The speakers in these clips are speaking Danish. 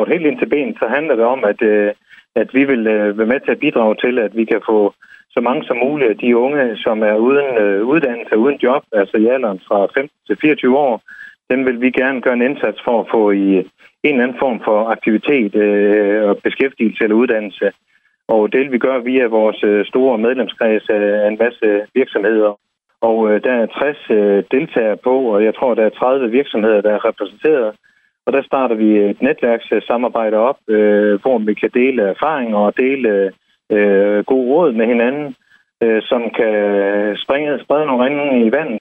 kort helt ind til ben, så handler det om, at, øh, at vi vil øh, være med til at bidrage til, at vi kan få så mange som muligt af de unge, som er uden øh, uddannelse, uden job, altså i alderen fra 15 til 24 år, dem vil vi gerne gøre en indsats for at få i en eller anden form for aktivitet øh, og beskæftigelse eller uddannelse. Og det vil vi gøre via vores øh, store medlemskreds af en masse virksomheder. Og øh, der er 60 øh, deltagere på, og jeg tror, der er 30 virksomheder, der er repræsenteret. Og der starter vi et netværkssamarbejde op, øh, hvor vi kan dele erfaringer og dele øh, gode råd med hinanden, øh, som kan springe, sprede nogle ringe i vandet.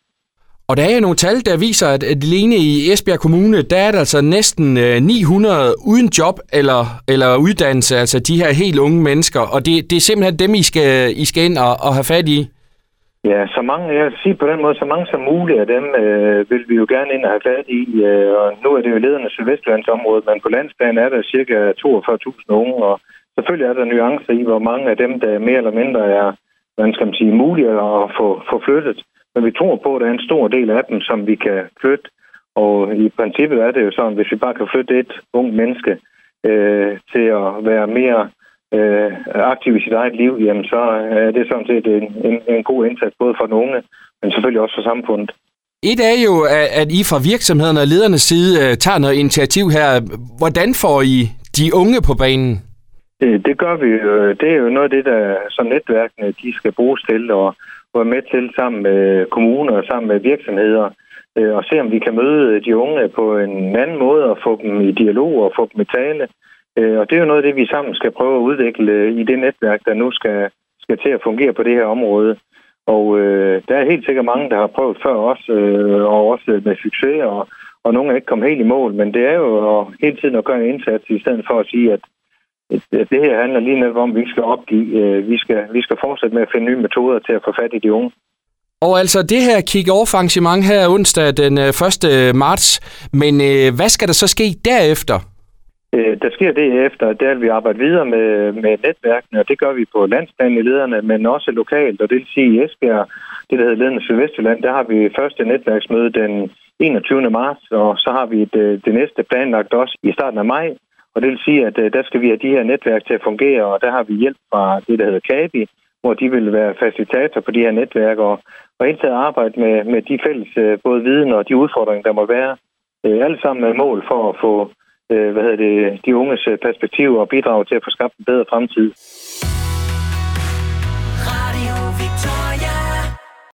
Og der er jo nogle tal, der viser, at alene i Esbjerg Kommune, der er der altså næsten øh, 900 uden job eller, eller uddannelse, altså de her helt unge mennesker. Og det, det er simpelthen dem, I skal, I skal ind og, og have fat i. Ja, så mange, jeg vil sige på den måde, så mange som muligt af dem øh, vil vi jo gerne ind og have fat i. Øh, og nu er det jo lederne Sydvestlandsområdet, men på landsplan er der cirka 42.000 unge, og selvfølgelig er der nuancer i, hvor mange af dem, der mere eller mindre er, hvad skal man sige, mulige at få, få flyttet. Men vi tror på, at der er en stor del af dem, som vi kan flytte. Og i princippet er det jo sådan, hvis vi bare kan flytte et ung menneske øh, til at være mere øh, aktiv i sit eget liv, jamen så er det sådan set en, en, en god indsats, både for den unge, men selvfølgelig også for samfundet. Et er jo, at I fra virksomhederne og ledernes side øh, tager noget initiativ her. Hvordan får I de unge på banen? Det, det gør vi jo. Det er jo noget af det, der som netværkene de skal bruges til, og være med til sammen med kommuner og sammen med virksomheder, øh, og se om vi kan møde de unge på en anden måde og få dem i dialog og få dem i tale. Øh, og det er jo noget af det, vi sammen skal prøve at udvikle øh, i det netværk, der nu skal, skal til at fungere på det her område. Og øh, der er helt sikkert mange, der har prøvet før os, øh, og også med succes, og, og nogle er ikke kommet helt i mål, men det er jo at, hele tiden at gøre en indsats, i stedet for at sige, at det her handler lige netop om, at vi ikke skal opgive. Øh, vi skal, vi skal fortsætte med at finde nye metoder til at få fat i de unge. Og altså det her kick-off arrangement her onsdag den øh, 1. Marts, men øh, hvad skal der så ske derefter? Øh, der sker det efter, der vil vi arbejde videre med, med netværkene, og det gør vi på landsplan i lederne, men også lokalt, og det vil sige i Esbjerg, det der hedder Ledende Sydvestjylland, der har vi første netværksmøde den 21. marts, og så har vi det, øh, det næste planlagt også i starten af maj, og det vil sige, at øh, der skal vi have de her netværk til at fungere, og der har vi hjælp fra det, der hedder KABI, hvor de vil være facilitator på de her netværk, og, og indtaget arbejde med, med de fælles både viden og de udfordringer, der må være. Alle sammen med mål for at få Øh, hvad hedder det, de unges øh, perspektiv og bidrage til at få skabt en bedre fremtid.